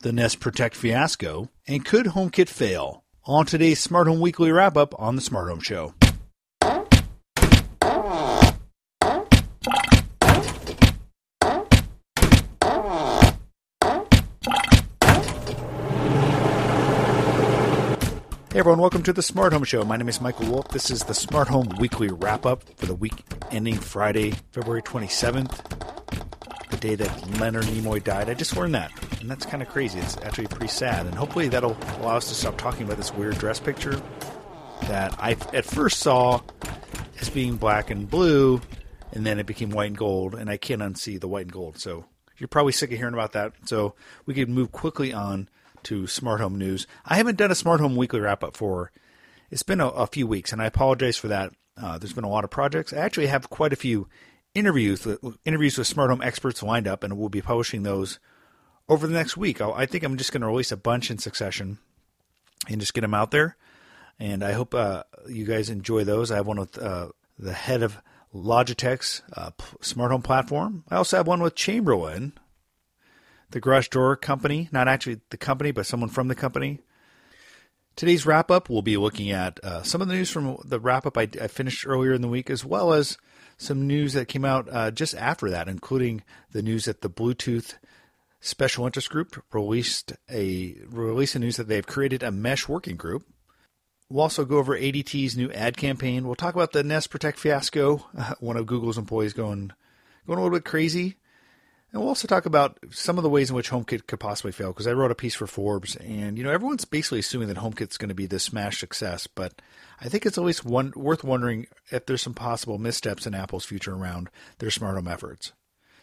the Nest Protect fiasco, and could HomeKit fail? On today's Smart Home Weekly wrap up on the Smart Home Show. Hey everyone, welcome to the Smart Home Show. My name is Michael Wolf. This is the Smart Home Weekly wrap up for the week ending Friday, February 27th, the day that Leonard Nimoy died. I just learned that, and that's kind of crazy. It's actually pretty sad, and hopefully that'll allow us to stop talking about this weird dress picture that I at first saw as being black and blue, and then it became white and gold, and I can't unsee the white and gold. So you're probably sick of hearing about that. So we could move quickly on to smart home news. I haven't done a smart home weekly wrap up for it's been a, a few weeks, and I apologize for that. Uh, there's been a lot of projects. I actually have quite a few interviews interviews with smart home experts lined up, and we'll be publishing those over the next week. I think I'm just going to release a bunch in succession and just get them out there. And I hope uh, you guys enjoy those. I have one with uh, the head of Logitech's uh, smart home platform. I also have one with Chamberlain, the garage door company, not actually the company, but someone from the company. Today's wrap up, we'll be looking at uh, some of the news from the wrap up I, I, finished earlier in the week, as well as some news that came out uh, just after that, including the news that the Bluetooth Special Interest Group released a release of news that they've created a mesh working group. We'll also go over ADT's new ad campaign. We'll talk about the Nest Protect fiasco, one of Google's employees going going a little bit crazy and we'll also talk about some of the ways in which HomeKit could possibly fail, because I wrote a piece for Forbes, and you know everyone's basically assuming that HomeKit's going to be this smash success, but I think it's least one, worth wondering if there's some possible missteps in Apple's future around their smart home efforts.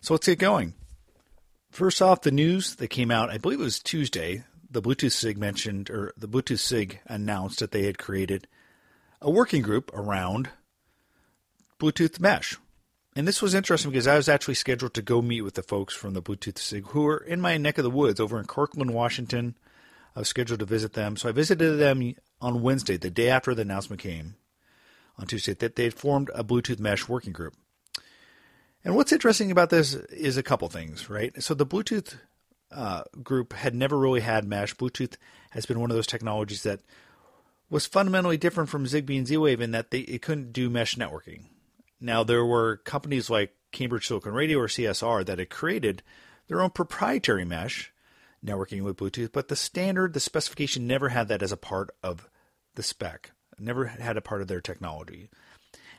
So let's get going. First off, the news that came out, I believe it was Tuesday. The Bluetooth SIG mentioned, or the Bluetooth SIG announced that they had created a working group around Bluetooth Mesh, and this was interesting because I was actually scheduled to go meet with the folks from the Bluetooth SIG who are in my neck of the woods over in Kirkland, Washington. I was scheduled to visit them. So I visited them on Wednesday, the day after the announcement came on Tuesday, that they had formed a Bluetooth Mesh working group. And what's interesting about this is a couple things, right? So the Bluetooth uh, group had never really had mesh. Bluetooth has been one of those technologies that was fundamentally different from Zigbee and Z-Wave in that they it couldn't do mesh networking. Now, there were companies like Cambridge Silicon Radio or CSR that had created their own proprietary mesh networking with Bluetooth, but the standard, the specification never had that as a part of the spec, never had a part of their technology.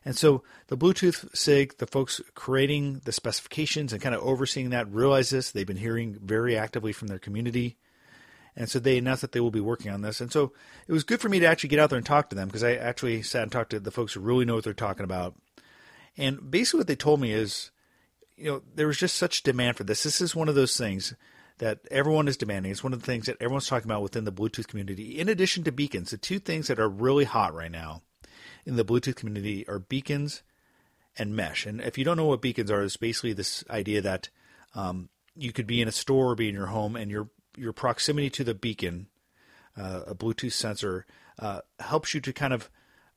And so the Bluetooth SIG, the folks creating the specifications and kind of overseeing that, realize this. They've been hearing very actively from their community. And so they announced that they will be working on this. And so it was good for me to actually get out there and talk to them because I actually sat and talked to the folks who really know what they're talking about and basically, what they told me is, you know, there was just such demand for this. This is one of those things that everyone is demanding. It's one of the things that everyone's talking about within the Bluetooth community. In addition to beacons, the two things that are really hot right now in the Bluetooth community are beacons and mesh. And if you don't know what beacons are, it's basically this idea that um, you could be in a store or be in your home, and your your proximity to the beacon, uh, a Bluetooth sensor, uh, helps you to kind of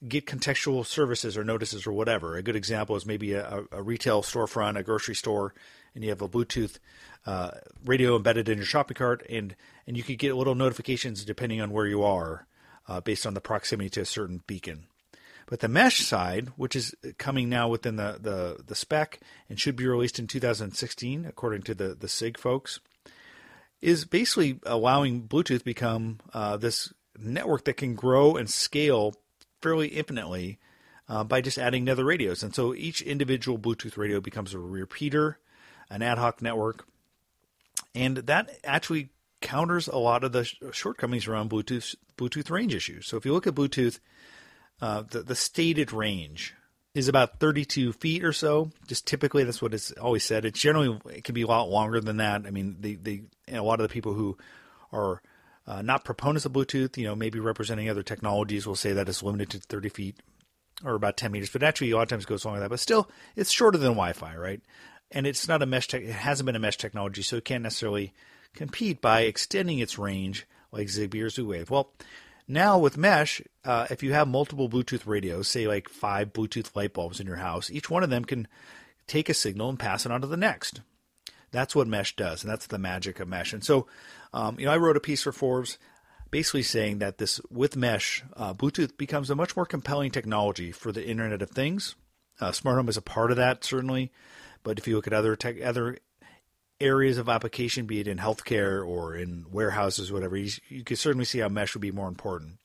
get contextual services or notices or whatever. A good example is maybe a, a retail storefront, a grocery store, and you have a Bluetooth uh, radio embedded in your shopping cart, and and you could get little notifications depending on where you are, uh, based on the proximity to a certain beacon. But the mesh side, which is coming now within the, the, the spec and should be released in 2016, according to the, the SIG folks, is basically allowing Bluetooth become uh, this network that can grow and scale fairly infinitely uh, by just adding nether radios. And so each individual Bluetooth radio becomes a repeater, an ad hoc network. And that actually counters a lot of the shortcomings around Bluetooth Bluetooth range issues. So if you look at Bluetooth, uh, the, the stated range is about 32 feet or so. Just typically, that's what it's always said. It's generally it can be a lot longer than that. I mean, the the a lot of the people who are uh, not proponents of Bluetooth, you know, maybe representing other technologies will say that it's limited to 30 feet or about 10 meters, but actually a lot of times goes longer than that. But still, it's shorter than Wi-Fi, right? And it's not a mesh. Te- it hasn't been a mesh technology, so it can't necessarily compete by extending its range like Zigbee or Z-Wave. Well, now with mesh, uh, if you have multiple Bluetooth radios, say like five Bluetooth light bulbs in your house, each one of them can take a signal and pass it on to the next. That's what mesh does, and that's the magic of mesh. And so, um, you know, I wrote a piece for Forbes basically saying that this with mesh, uh, Bluetooth becomes a much more compelling technology for the Internet of Things. Uh, smart home is a part of that certainly, but if you look at other tech, other areas of application, be it in healthcare or in warehouses, whatever, you, you can certainly see how mesh would be more important.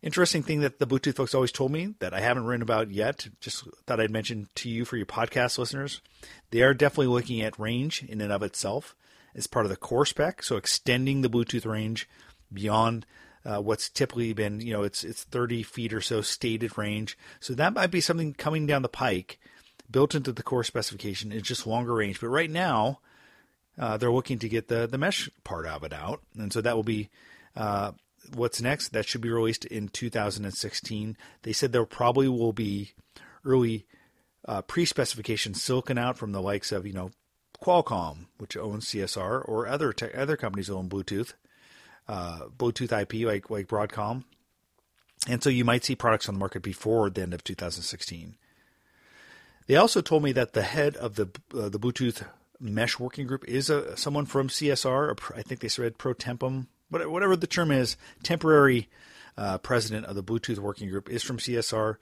Interesting thing that the Bluetooth folks always told me that I haven't written about yet, just thought I'd mention to you for your podcast listeners. They are definitely looking at range in and of itself as part of the core spec, so extending the Bluetooth range beyond uh, what's typically been, you know, it's it's 30 feet or so stated range. So that might be something coming down the pike, built into the core specification. It's just longer range, but right now uh, they're looking to get the the mesh part of it out, and so that will be uh, what's next. That should be released in 2016. They said there probably will be early uh, pre-specification silicon out from the likes of you know Qualcomm, which owns CSR, or other te- other companies own Bluetooth, uh, Bluetooth IP like like Broadcom, and so you might see products on the market before the end of 2016. They also told me that the head of the uh, the Bluetooth mesh working group is a someone from CSR. I think they said pro tempum whatever the term is, temporary uh, president of the Bluetooth working group is from CSR.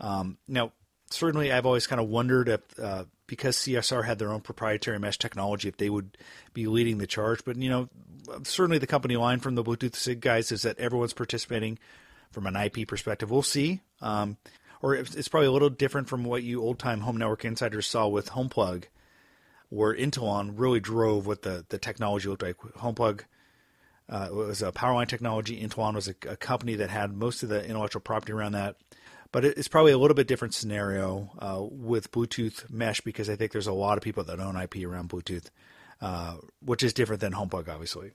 Um, now, certainly, I've always kind of wondered if, uh, because CSR had their own proprietary mesh technology, if they would be leading the charge. But you know, certainly the company line from the Bluetooth SIG guys is that everyone's participating from an IP perspective. We'll see. Um, or it's probably a little different from what you old time home network insiders saw with HomePlug, where Intellon really drove what the, the technology looked like. HomePlug uh, was a Powerline technology. Intellon was a, a, company that had most of the intellectual property around that. But it's probably a little bit different scenario uh, with Bluetooth mesh because I think there's a lot of people that own IP around Bluetooth, uh, which is different than HomePlug, obviously.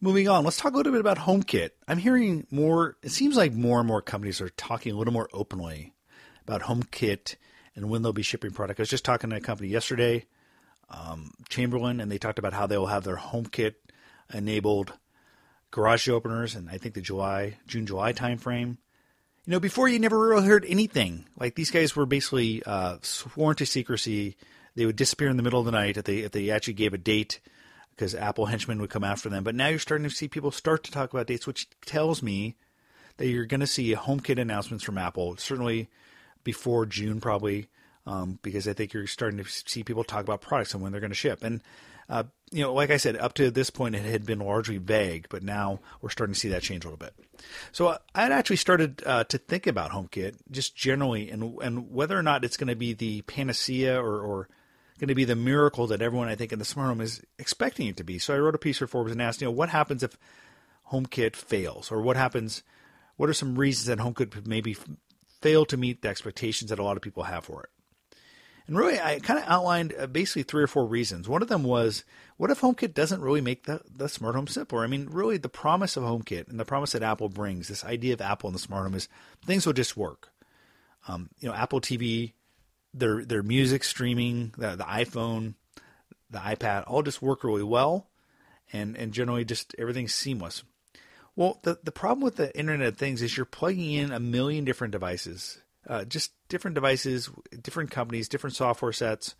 Moving on, let's talk a little bit about HomeKit. I'm hearing more, it seems like more and more companies are talking a little more openly about HomeKit and when they'll be shipping product. I was just talking to a company yesterday, um, Chamberlain, and they talked about how they will have their HomeKit enabled garage openers and I think the July, June, July timeframe. You know, before you never really heard anything. Like these guys were basically uh, sworn to secrecy. They would disappear in the middle of the night if they if they actually gave a date because Apple henchmen would come after them. But now you're starting to see people start to talk about dates, which tells me that you're going to see HomeKit announcements from Apple certainly before June, probably, um, because I think you're starting to see people talk about products and when they're going to ship. And uh, you know, like I said, up to this point, it had been largely vague, but now we're starting to see that change a little bit. So uh, I had actually started uh, to think about HomeKit just generally, and and whether or not it's going to be the panacea or, or going to be the miracle that everyone I think in the smart home is expecting it to be. So I wrote a piece for Forbes and asked, you know, what happens if HomeKit fails, or what happens? What are some reasons that HomeKit maybe fail to meet the expectations that a lot of people have for it? And really, I kind of outlined uh, basically three or four reasons. One of them was, what if HomeKit doesn't really make the, the smart home simpler? I mean, really, the promise of HomeKit and the promise that Apple brings, this idea of Apple and the smart home is things will just work. Um, you know, Apple TV, their their music streaming, the, the iPhone, the iPad, all just work really well, and and generally just everything's seamless. Well, the the problem with the Internet of Things is you're plugging in a million different devices uh, just different devices, different companies, different software sets.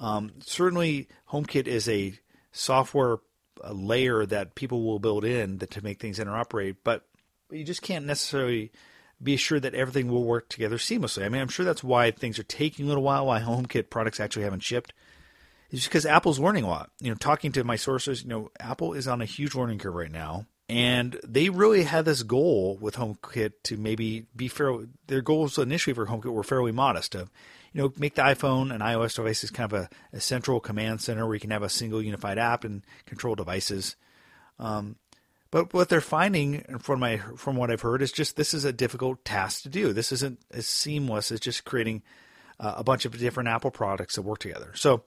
Um, certainly, HomeKit is a software a layer that people will build in that, to make things interoperate, but you just can't necessarily be sure that everything will work together seamlessly. I mean, I'm sure that's why things are taking a little while, why HomeKit products actually haven't shipped. It's because Apple's learning a lot. You know, talking to my sources, you know, Apple is on a huge learning curve right now. And they really had this goal with HomeKit to maybe be fair. Their goals initially for HomeKit were fairly modest to, you know, make the iPhone and iOS devices kind of a, a central command center where you can have a single unified app and control devices. Um, but what they're finding from my from what I've heard is just this is a difficult task to do. This isn't as seamless as just creating uh, a bunch of different Apple products that work together. So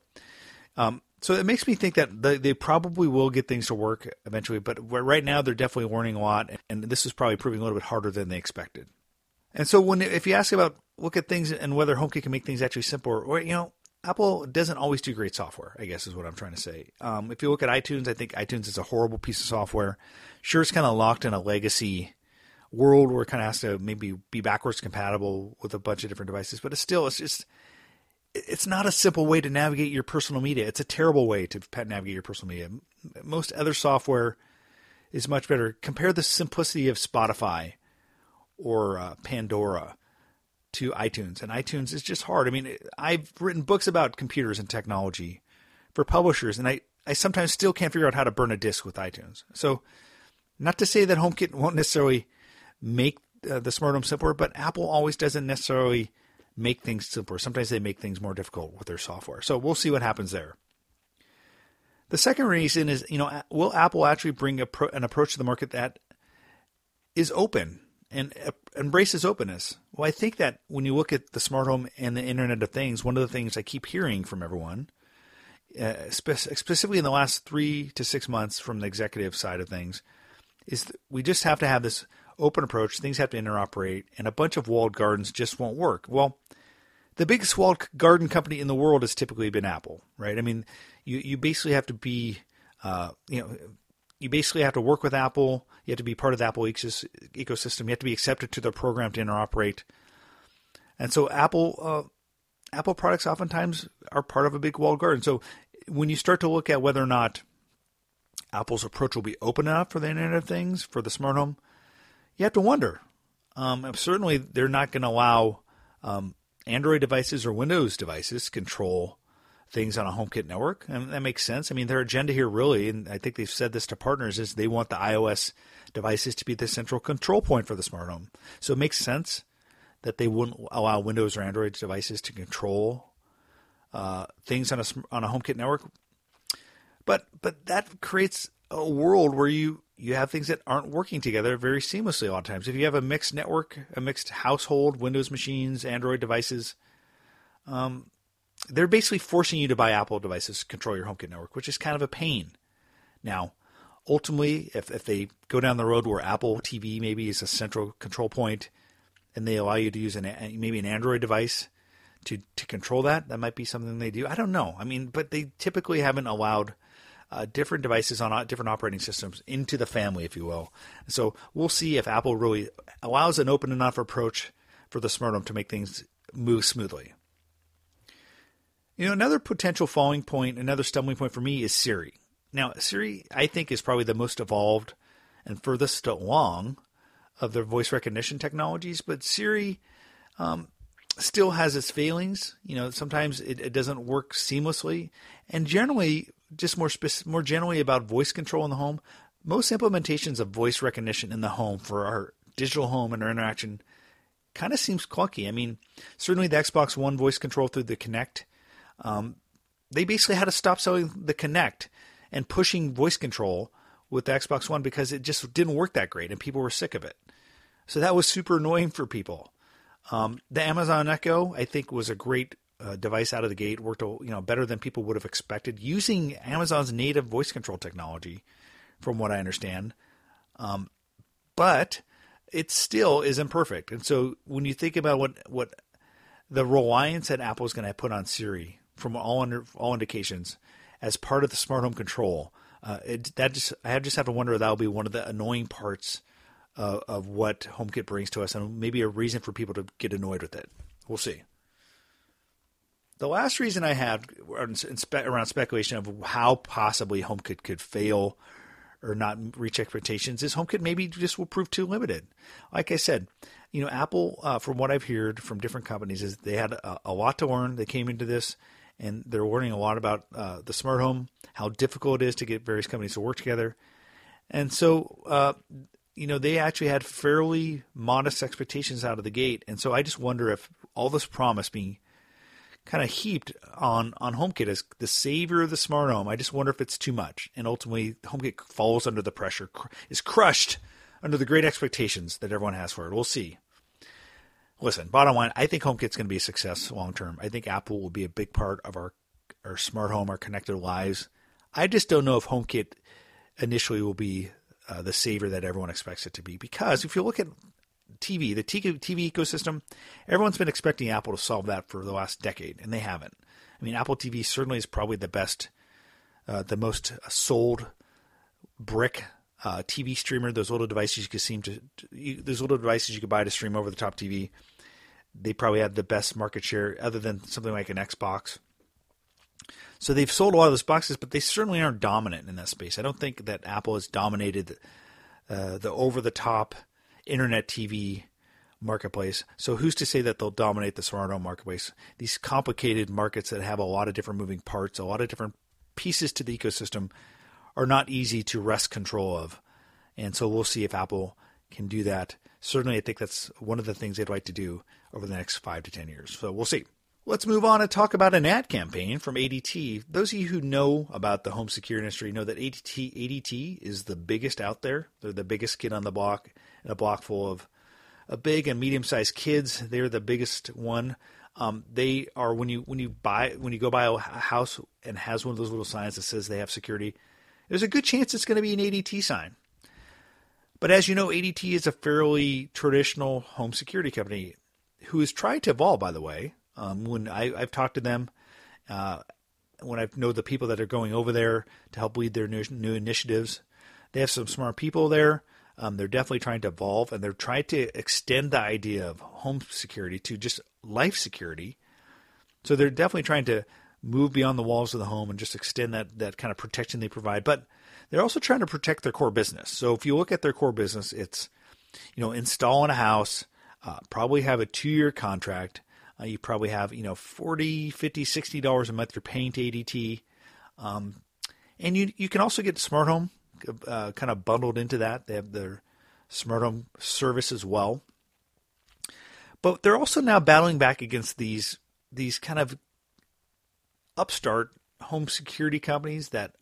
um, so it makes me think that they, probably will get things to work eventually, but right now they're definitely learning a lot, and this is probably proving a little bit harder than they expected. And so when if you ask about look at things and whether HomeKit can make things actually simpler, or you know, Apple doesn't always do great software. I guess is what I'm trying to say. Um, if you look at iTunes, I think iTunes is a horrible piece of software. Sure, it's kind of locked in a legacy world where it kind of has to maybe be backwards compatible with a bunch of different devices, but it's still it's just it's not a simple way to navigate your personal media. It's a terrible way to navigate your personal media. Most other software is much better. Compare the simplicity of Spotify or uh, Pandora to iTunes, and iTunes is just hard. I mean, I've written books about computers and technology for publishers, and I, I sometimes still can't figure out how to burn a disk with iTunes. So, not to say that HomeKit won't necessarily make uh, the smart home simpler, but Apple always doesn't necessarily make things simpler. Sometimes they make things more difficult with their software. So we'll see what happens there. The second reason is, you know, will Apple actually bring pro- an approach to the market that is open and uh, embraces openness? Well, I think that when you look at the smart home and the Internet of Things, one of the things I keep hearing from everyone, uh, spe- specifically in the last three to six months from the executive side of things, is we just have to have this open approach. Things have to interoperate, and a bunch of walled gardens just won't work. Well, the biggest walled garden company in the world has typically been Apple, right? I mean, you you basically have to be, uh, you know, you basically have to work with Apple. You have to be part of the Apple ecosystem. You have to be accepted to their program to interoperate. And so Apple uh, Apple products oftentimes are part of a big walled garden. So when you start to look at whether or not Apple's approach will be open enough for the Internet of Things for the smart home, you have to wonder. Um, certainly, they're not going to allow um, Android devices or Windows devices control things on a HomeKit network, and that makes sense. I mean, their agenda here really, and I think they've said this to partners, is they want the iOS devices to be the central control point for the smart home. So it makes sense that they wouldn't allow Windows or Android devices to control uh, things on a on a HomeKit network. But but that creates a world where you you have things that aren't working together very seamlessly a lot of times. If you have a mixed network, a mixed household, Windows machines, Android devices, um, they're basically forcing you to buy Apple devices to control your HomeKit network, which is kind of a pain. Now, ultimately, if, if they go down the road where Apple TV maybe is a central control point and they allow you to use an maybe an Android device to, to control that, that might be something they do. I don't know. I mean, but they typically haven't allowed – uh, different devices on different operating systems into the family, if you will. So we'll see if Apple really allows an open enough approach for the smart home to make things move smoothly. You know, another potential falling point, another stumbling point for me is Siri. Now, Siri, I think, is probably the most evolved and furthest along of their voice recognition technologies, but Siri um, still has its failings. You know, sometimes it, it, doesn't work seamlessly, and generally, just more more generally about voice control in the home, most implementations of voice recognition in the home for our digital home and our interaction kind of seems clunky. I mean, certainly the Xbox One voice control through the Kinect, um, they basically had to stop selling the Kinect and pushing voice control with the Xbox One because it just didn't work that great and people were sick of it. So that was super annoying for people. Um, the Amazon Echo, I think, was a great uh, device out of the gate worked you know better than people would have expected using Amazon's native voice control technology, from what I understand. Um, but it still is imperfect, and so when you think about what what the reliance that Apple is going to put on Siri, from all under, all indications, as part of the smart home control, uh, it, that just I just have to wonder if that will be one of the annoying parts uh, of what HomeKit brings to us, and maybe a reason for people to get annoyed with it. We'll see. The last reason I had around speculation of how possibly HomeKit could fail or not reach expectations is HomeKit maybe just will prove too limited. Like I said, you know, Apple, uh, from what I've heard from different companies, is they had a, a, lot to learn. They came into this and they're learning a lot about uh, the smart home, how difficult it is to get various companies to work together. And so, uh, you know, they actually had fairly modest expectations out of the gate. And so I just wonder if all this promise being kind of heaped on on HomeKit as the savior of the smart home. I just wonder if it's too much, and ultimately HomeKit falls under the pressure, is crushed under the great expectations that everyone has for it. We'll see. Listen, bottom line, I think HomeKit's going to be a success long term. I think Apple will be a big part of our our smart home, our connected lives. I just don't know if HomeKit initially will be uh, the savior that everyone expects it to be. Because if you look at TV, the TV ecosystem, everyone's been expecting Apple to solve that for the last decade, and they haven't. I mean, Apple TV certainly is probably the best, uh, the most sold brick uh, TV streamer. Those little devices you could seem to, you, those little devices you could buy to stream over the top TV. They probably had the best market share, other than something like an Xbox. So they've sold a lot of those boxes, but they certainly aren't dominant in that space. I don't think that Apple has dominated uh, the over-the-top internet TV marketplace. So who's to say that they'll dominate the home marketplace? These complicated markets that have a lot of different moving parts, a lot of different pieces to the ecosystem, are not easy to wrest control of. And so we'll see if Apple can do that. Certainly, I think that's one of the things they'd like to do over the next five to ten years. So we'll see. Let's move on and talk about an ad campaign from ADT. Those of you who know about the home security industry know that ADT ADT is the biggest out there. They're the biggest kid on the block, a block full of a big and medium sized kids. They're the biggest one. Um, they are when you when you buy when you go buy a house and has one of those little signs that says they have security. There's a good chance it's going to be an ADT sign. But as you know, ADT is a fairly traditional home security company who has tried to evolve. By the way, um, when I, have talked to them, uh, when I know the people that are going over there to help lead their new, new initiatives, they have some smart people there. Um, they're definitely trying to evolve and they're trying to extend the idea of home security to just life security. So they're definitely trying to move beyond the walls of the home and just extend that, that kind of protection they provide. But they're also trying to protect their core business. So if you look at their core business, it's, you know, installing a house, uh, probably have a two year contract, uh, you probably have, you know, 40 50 $60 a month you're paying to ADT. Um, and you, you can also get smart home uh, kind of bundled into that. They have their smart home service as well. But they're also now battling back against these these kind of upstart home security companies that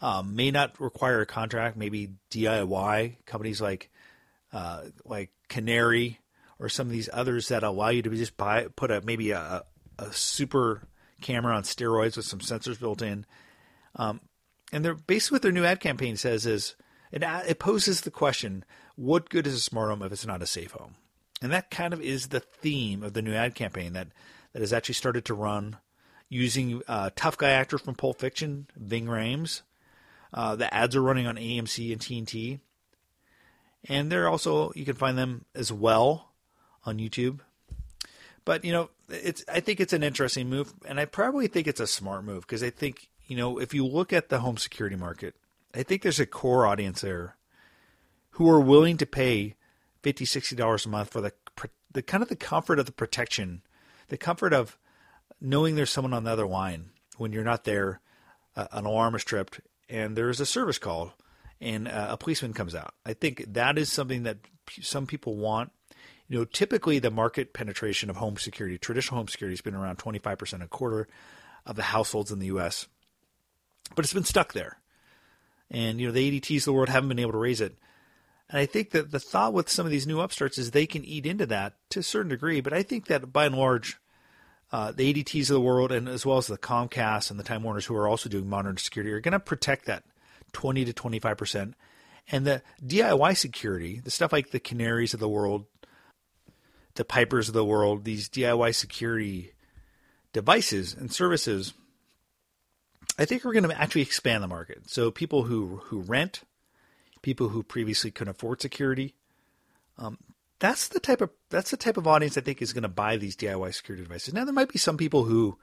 um, may not require a contract, maybe DIY companies like uh, like Canary or some of these others that allow you to just buy put a maybe a, a super camera on steroids with some sensors built in. Um, and they're basically what their new ad campaign says is it, it poses the question: What good is a smart home if it's not a safe home? And that kind of is the theme of the new ad campaign that that has actually started to run using uh, tough guy actor from Pulp Fiction, Ving Rhames. Uh, the ads are running on AMC and TNT, and they're also you can find them as well on YouTube. But you know, it's I think it's an interesting move, and I probably think it's a smart move because I think you know if you look at the home security market, I think there's a core audience there who are willing to pay 50 60 dollars a month for the the kind of the comfort of the protection, the comfort of knowing there's someone on the other line when you're not there, uh, an alarm is tripped, and there's a service call, and uh, a policeman comes out. I think that is something that some people want you know, typically the market penetration of home security, traditional home security, has been around 25%, a quarter of the households in the U.S., but it's been stuck there. And, you know, the ADTs of the world haven't been able to raise it. And I think that the thought with some of these new upstarts is they can eat into that to a certain degree. But I think that by and large, uh, the ADTs of the world, and as well as the Comcast and the Time Warners, who are also doing modern security, are going to protect that 20 to 25 percent. And the DIY security, the stuff like the Canaries of the world, the Pipers of the world, these DIY security devices and services, I think we're going to actually expand the market. So people who who rent, people who previously couldn't afford security, um, that's the type of that's the type of audience I think is going to buy these DIY security devices. Now there might be some people who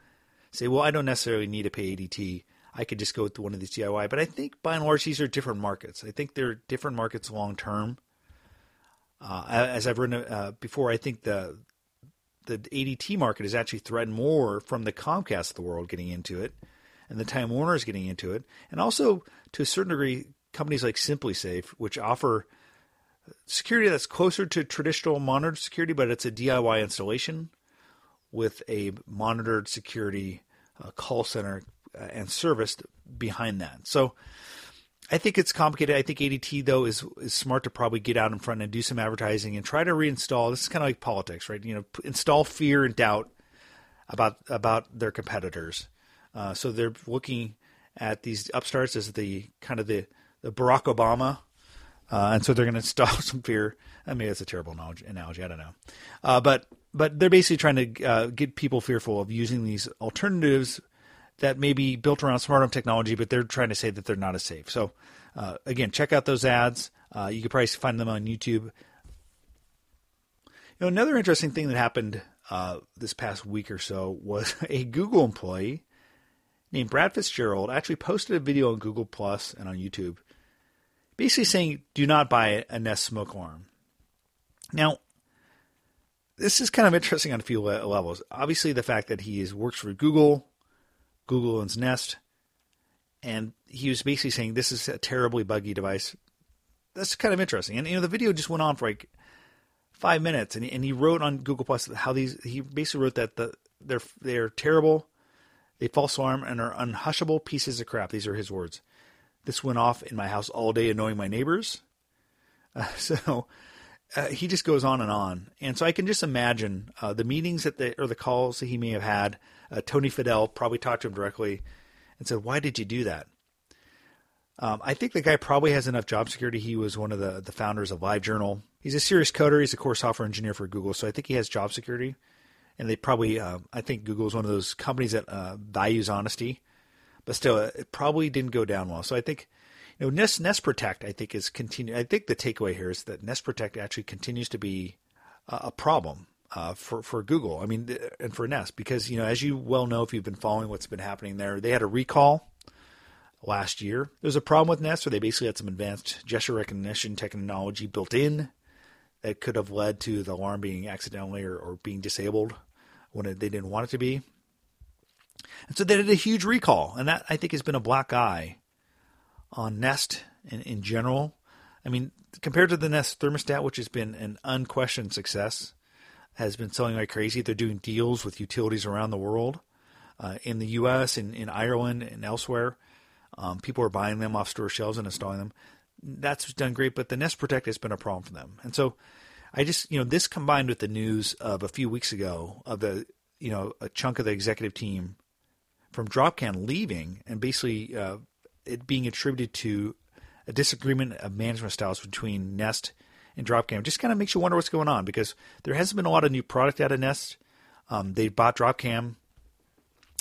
say, well, I don't necessarily need to pay ADT. I could just go with one of these DIY. But I think by and large these are different markets. I think they're different markets long term. Uh, as I've written uh, before, I think the the ADT market is actually threatened more from the Comcast of the world getting into it, and the Time Warner is getting into it, and also to a certain degree, companies like SimpliSafe, which offer security that's closer to traditional monitored security, but it's a DIY installation with a monitored security uh, call center uh, and service behind that. So I think it's complicated. I think ADT though is is smart to probably get out in front and do some advertising and try to reinstall. This is kind of like politics, right? You know, install fear and doubt about about their competitors. Uh, so they're looking at these upstarts as the kind of the, the Barack Obama, uh, and so they're going to install some fear. I mean, it's a terrible analogy. I don't know, uh, but but they're basically trying to uh, get people fearful of using these alternatives that may be built around smart home technology, but they're trying to say that they're not as safe. So uh, again, check out those ads. Uh, you can probably find them on YouTube. You know, another interesting thing that happened uh, this past week or so was a Google employee named Brad Fitzgerald actually posted a video on Google Plus and on YouTube, basically saying, "Do not buy a Nest smoke alarm." Now, this is kind of interesting on a few levels. Obviously, the fact that he is works for Google, Google owns Nest, and he was basically saying this is a terribly buggy device. That's kind of interesting. And you know, the video just went on for like five minutes, and he, and he wrote on Google Plus how these. He basically wrote that the they're they're terrible, they false alarm, and are unhushable pieces of crap. These are his words. This went off in my house all day, annoying my neighbors. Uh, so uh, he just goes on and on, and so I can just imagine uh, the meetings that the or the calls that he may have had. Uh, Tony Fadell probably talked to him directly and said, "Why did you do that?" Um, I think the guy probably has enough job security. He was one of the the founders of LiveJournal. He's a serious coder. He's a core software engineer for Google, so I think he has job security. And they probably, uh, I think Google is one of those companies that uh, values honesty, but still, it probably didn't go down well. So I think you know, Nest Nest Protect, I think is continue. I think the takeaway here is that Nest Protect actually continues to be a, a problem uh, for for Google. I mean, and for Nest because you know, as you well know, if you've been following what's been happening there, they had a recall last year. There was a problem with Nest where they basically had some advanced gesture recognition technology built in that could have led to the alarm being accidentally or, or being disabled when it, they didn't want it to be. And so they did a huge recall, and that I think has been a black eye on Nest in, in general. I mean, compared to the Nest thermostat, which has been an unquestioned success, has been selling like crazy. They're doing deals with utilities around the world, uh, in the U.S., in, in Ireland, and elsewhere. Um, people are buying them off store shelves and installing them. That's done great, but the Nest Protect has been a problem for them. And so, I just you know this combined with the news of a few weeks ago of the you know a chunk of the executive team from Dropcam leaving and basically uh, it being attributed to a disagreement of management styles between Nest and Dropcam just kind of makes you wonder what's going on because there hasn't been a lot of new product out of Nest. Um, they bought Dropcam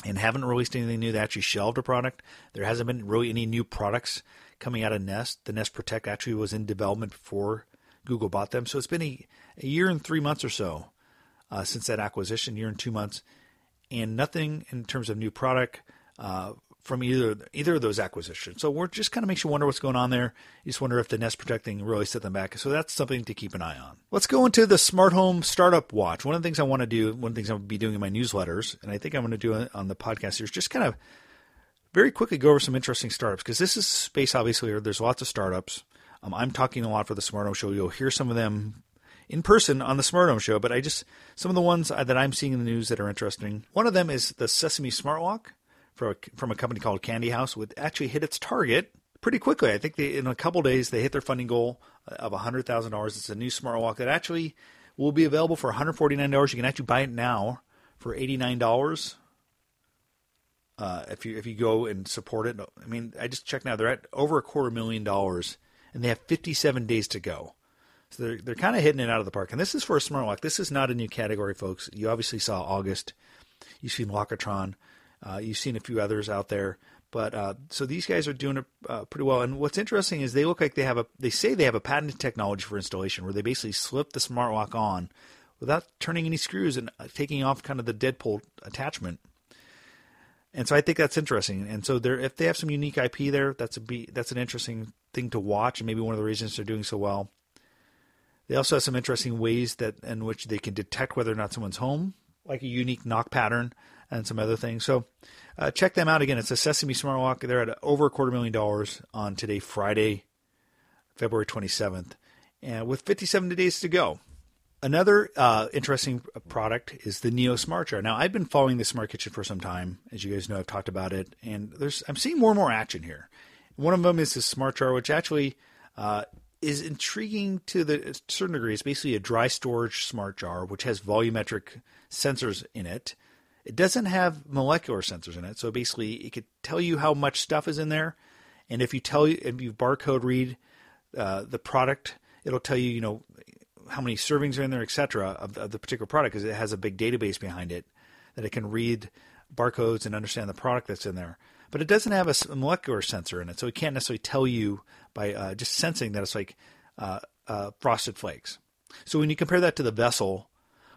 and haven't released anything new. They actually shelved a product. There hasn't been really any new products coming out of Nest. The Nest Protect actually was in development before Google bought them. So it's been a, a year and three months or so uh, since that acquisition, year and two months, and nothing in terms of new product. Uh, from either either of those acquisitions. So we're just kind of makes you wonder what's going on there. You just wonder if the Nest protecting really set them back. So that's something to keep an eye on. Let's go into the Smart Home Startup Watch. One of the things I want to do, one of the things I'll be doing in my newsletters, and I think I'm going to do on the podcast here, is just kind of very quickly go over some interesting startups because this is space obviously where there's lots of startups. Um, I'm talking a lot for the Smart Home Show. You'll hear some of them in person on the Smart Home Show, but I just some of the ones that I'm seeing in the news that are interesting. One of them is the Sesame Smart Lock from a, from a company called Candy House would actually hit its target pretty quickly. I think they, in a couple days they hit their funding goal of $100,000. It's a new smart lock that actually will be available for $149. You can actually buy it now for $89. Uh, if you if you go and support it, I mean, I just checked now. They're at over a quarter million dollars, and they have 57 days to go. So they're they're kind of hitting it out of the park. And this is for a smart lock. This is not a new category, folks. You obviously saw August. You've seen Lockitron. Uh, you've seen a few others out there, but uh, so these guys are doing it uh, pretty well. And what's interesting is they look like they have a they say they have a patented technology for installation where they basically slip the smart lock on without turning any screws and uh, taking off kind of the deadbolt attachment. And so I think that's interesting. And so if they have some unique IP there, that's a be, that's an interesting thing to watch, and maybe one of the reasons they're doing so well. They also have some interesting ways that in which they can detect whether or not someone's home, like a unique knock pattern and some other things. So uh, check them out again. It's a Sesame Smart Lock. They're at over a quarter million dollars on today, Friday, February 27th, and with 57 days to go. Another uh, interesting product is the Neo Smart Jar. Now, I've been following the Smart Kitchen for some time, as you guys know. I've talked about it, and there's I'm seeing more and more action here. One of them is the Smart Jar, which actually uh, is intriguing to the certain degree. It's basically a dry storage smart jar, which has volumetric sensors in it It doesn't have molecular sensors in it, so basically it could tell you how much stuff is in there, and if you tell if you barcode read uh, the product, it'll tell you you know how many servings are in there, etc. Of, of the particular product because it has a big database behind it that it can read barcodes and understand the product that's in there. But it doesn't have a molecular sensor in it, so it can't necessarily tell you by uh, just sensing that it's like uh, uh, frosted flakes. So when you compare that to the Vessyl,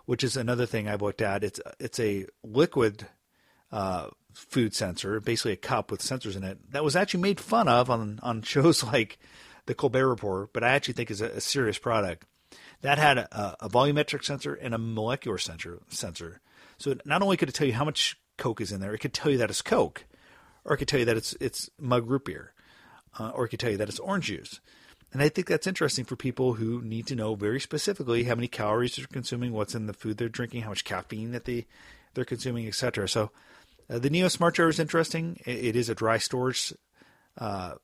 which is another thing I've looked at, it's it's a liquid uh, food sensor, basically a cup with sensors in it, that was actually made fun of on on shows like the Colbert Report, but I actually think is a, a serious product. That had a, a, volumetric sensor and a molecular sensor sensor. So not only could it tell you how much Coke is in there, it could tell you that it's Coke, or it could tell you that it's it's mug root beer, uh, or it could tell you that it's orange juice. And I think that's interesting for people who need to know very specifically how many calories they're consuming, what's in the food they're drinking, how much caffeine that they they're consuming, etc. So uh, the Neo Smart Jar is interesting. It, it is a dry storage uh,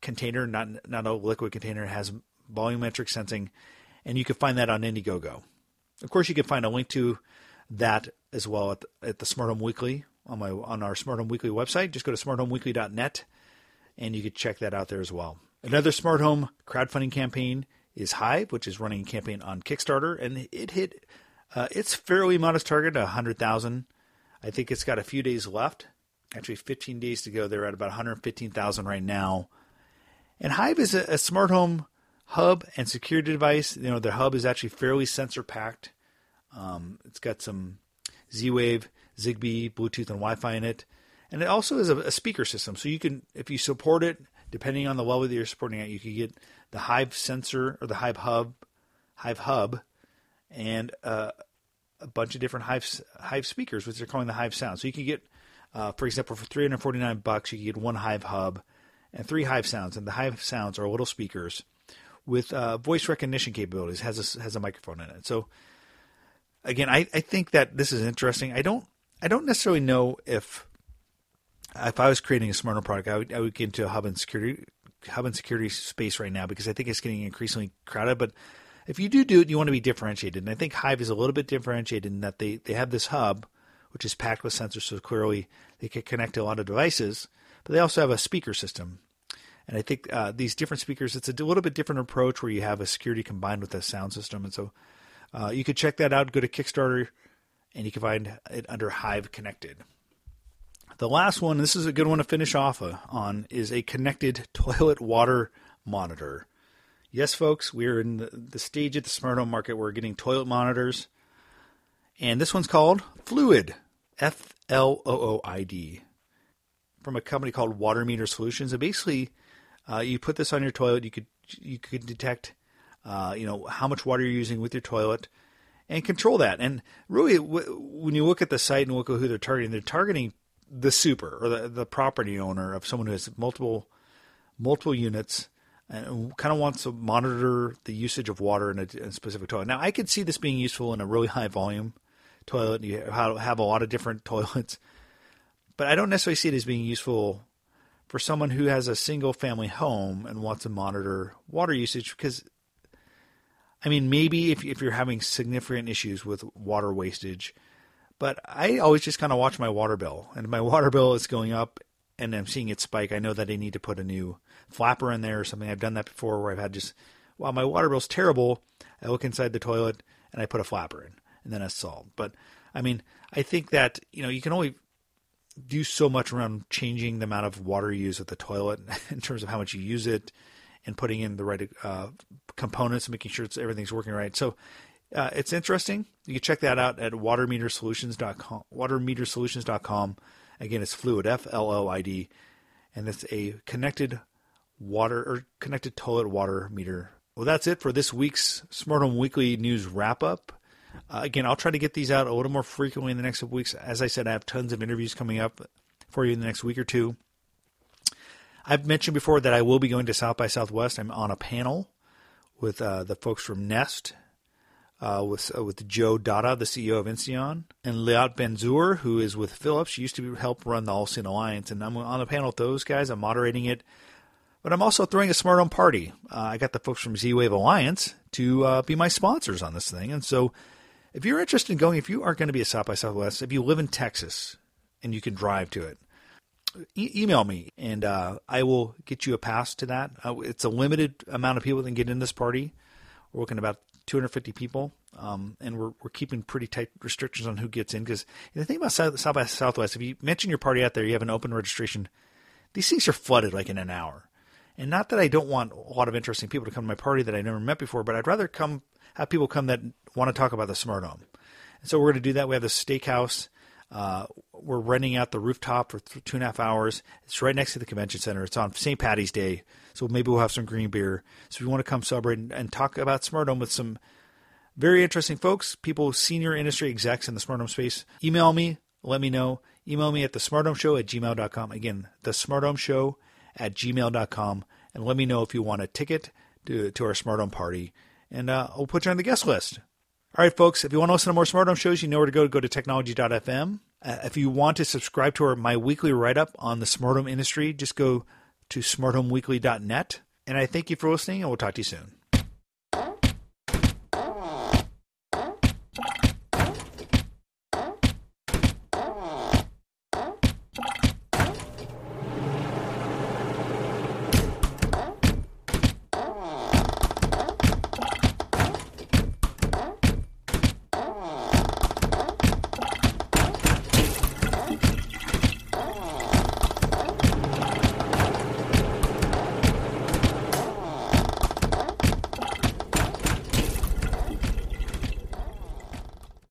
container, not not a liquid container. It has volumetric sensing, and you can find that on Indiegogo. Of course, you can find a link to that as well at the, at the Smart Home Weekly on my on our Smart Home Weekly website. Just go to smarthomeweekly.net, and you can check that out there as well. Another smart home crowdfunding campaign is Hive, which is running a campaign on Kickstarter, and it hit uh, its fairly modest target, a hundred thousand. I think it's got a few days left. Actually, 15 days to go. They're at about 115,000 right now. And Hive is a, a, smart home hub and security device. You know, their hub is actually fairly sensor packed. Um, it's got some Z-Wave, Zigbee, Bluetooth, and Wi-Fi in it, and it also is a, a speaker system. So you can, if you support it, depending on the level that you're supporting it, you could get the Hive sensor or the Hive hub, Hive hub, and uh, a bunch of different Hive Hive speakers, which they're calling the Hive Sound. So you can get, uh, for example, for 349 bucks, you can get one Hive hub and three Hive Sounds, and the Hive Sounds are little speakers with uh, voice recognition capabilities. has a, has a microphone in it. So again, I, I think that this is interesting. I don't I don't necessarily know if if I was creating a smart home product, I would, I would get into a hub and security hub and security space right now because I think it's getting increasingly crowded. But if you do do it, you want to be differentiated, and I think Hive is a little bit differentiated in that they they have this hub which is packed with sensors, so clearly they can connect to a lot of devices. But they also have a speaker system, and I think uh, these different speakers, it's a little bit different approach where you have a security combined with a sound system, and so uh, you could check that out. Go to Kickstarter, and you can find it under Hive Connected. The last one, this is a good one to finish off uh, on, is a connected toilet water monitor. Yes, folks, we're in the, the stage at the smart home market where we're getting toilet monitors. And this one's called Flooid, F L O O I D, from a company called Water Meter Solutions. And basically, uh, you put this on your toilet, you could you could detect, uh, you know, how much water you're using with your toilet, and control that. And really, w- when you look at the site and look at who they're targeting, they're targeting the super or the, the property owner of someone who has multiple multiple units and kind of wants to monitor the usage of water in a, in a, specific toilet. Now, I could see this being useful in a really high volume toilet. You have a lot of different toilets, but I don't necessarily see it as being useful for someone who has a single family home and wants to monitor water usage because I mean, maybe if, if you're having significant issues with water wastage, but I always just kind of watch my water bill, and my water bill is going up, and I'm seeing it spike. I know that I need to put a new flapper in there or something. I've done that before, where I've had just, while my water bill's terrible, I look inside the toilet and I put a flapper in, and then it's solved. But I mean, I think that you know you can only do so much around changing the amount of water you use at the toilet in terms of how much you use it and putting in the right uh, components and making sure it's, everything's working right. So uh, it's interesting. You can check that out at watermetersolutions.com. Watermetersolutions.com. Again, it's Flooid, F L O I D, and it's a connected water or connected toilet water meter. Well, that's it for this week's Smart Home Weekly News wrap up. Uh, again, I'll try to get these out a little more frequently in the next couple weeks. As I said, I have tons of interviews coming up for you in the next week or two. I've mentioned before that I will be going to South by Southwest. I'm on a panel with uh, the folks from Nest uh, with uh, with Joe Dada, the CEO of Insteon, and Liat Ben-Zur, who is with Philips. She used to help run the All Alliance, and I'm on the panel with those guys. I'm moderating it, but I'm also throwing a smart home party. Uh, I got the folks from Z-Wave Alliance to uh, be my sponsors on this thing, and so if you're interested in going, if you aren't going to be a South by Southwest, if you live in Texas and you can drive to it, e- email me and uh, I will get you a pass to that. Uh, it's a limited amount of people that can get in this party. We're looking about 250 people, um, and we're we're keeping pretty tight restrictions on who gets in because the thing about South, South by Southwest, if you mention your party out there, you have an open registration. These things are flooded like in an hour. And not that I don't want a lot of interesting people to come to my party that I never met before, but I'd rather come have people come that want to talk about the Smart Home. And so we're going to do that. We have the steakhouse. Uh, we're renting out the rooftop for two and a half hours. It's right next to the convention center. It's on St. Patty's Day, so maybe we'll have some green beer. So if you want to come celebrate and, and talk about Smart Home with some very interesting folks, people, senior industry execs in the Smart Home space, email me. Let me know. Email me at the Smart Home Show at gmail.com. Again, the Smart Home Show at gmail.com. And let me know if you want a ticket to, to our Smart Home party. And uh, I'll put you on the guest list. All right, folks, if you want to listen to more Smart Home shows, you know where to go. Go to technology.fm. Uh, if you want to subscribe to our, my weekly write up on the smart home industry, just go to smarthomeweekly.net. And I thank you for listening, and we'll talk to you soon.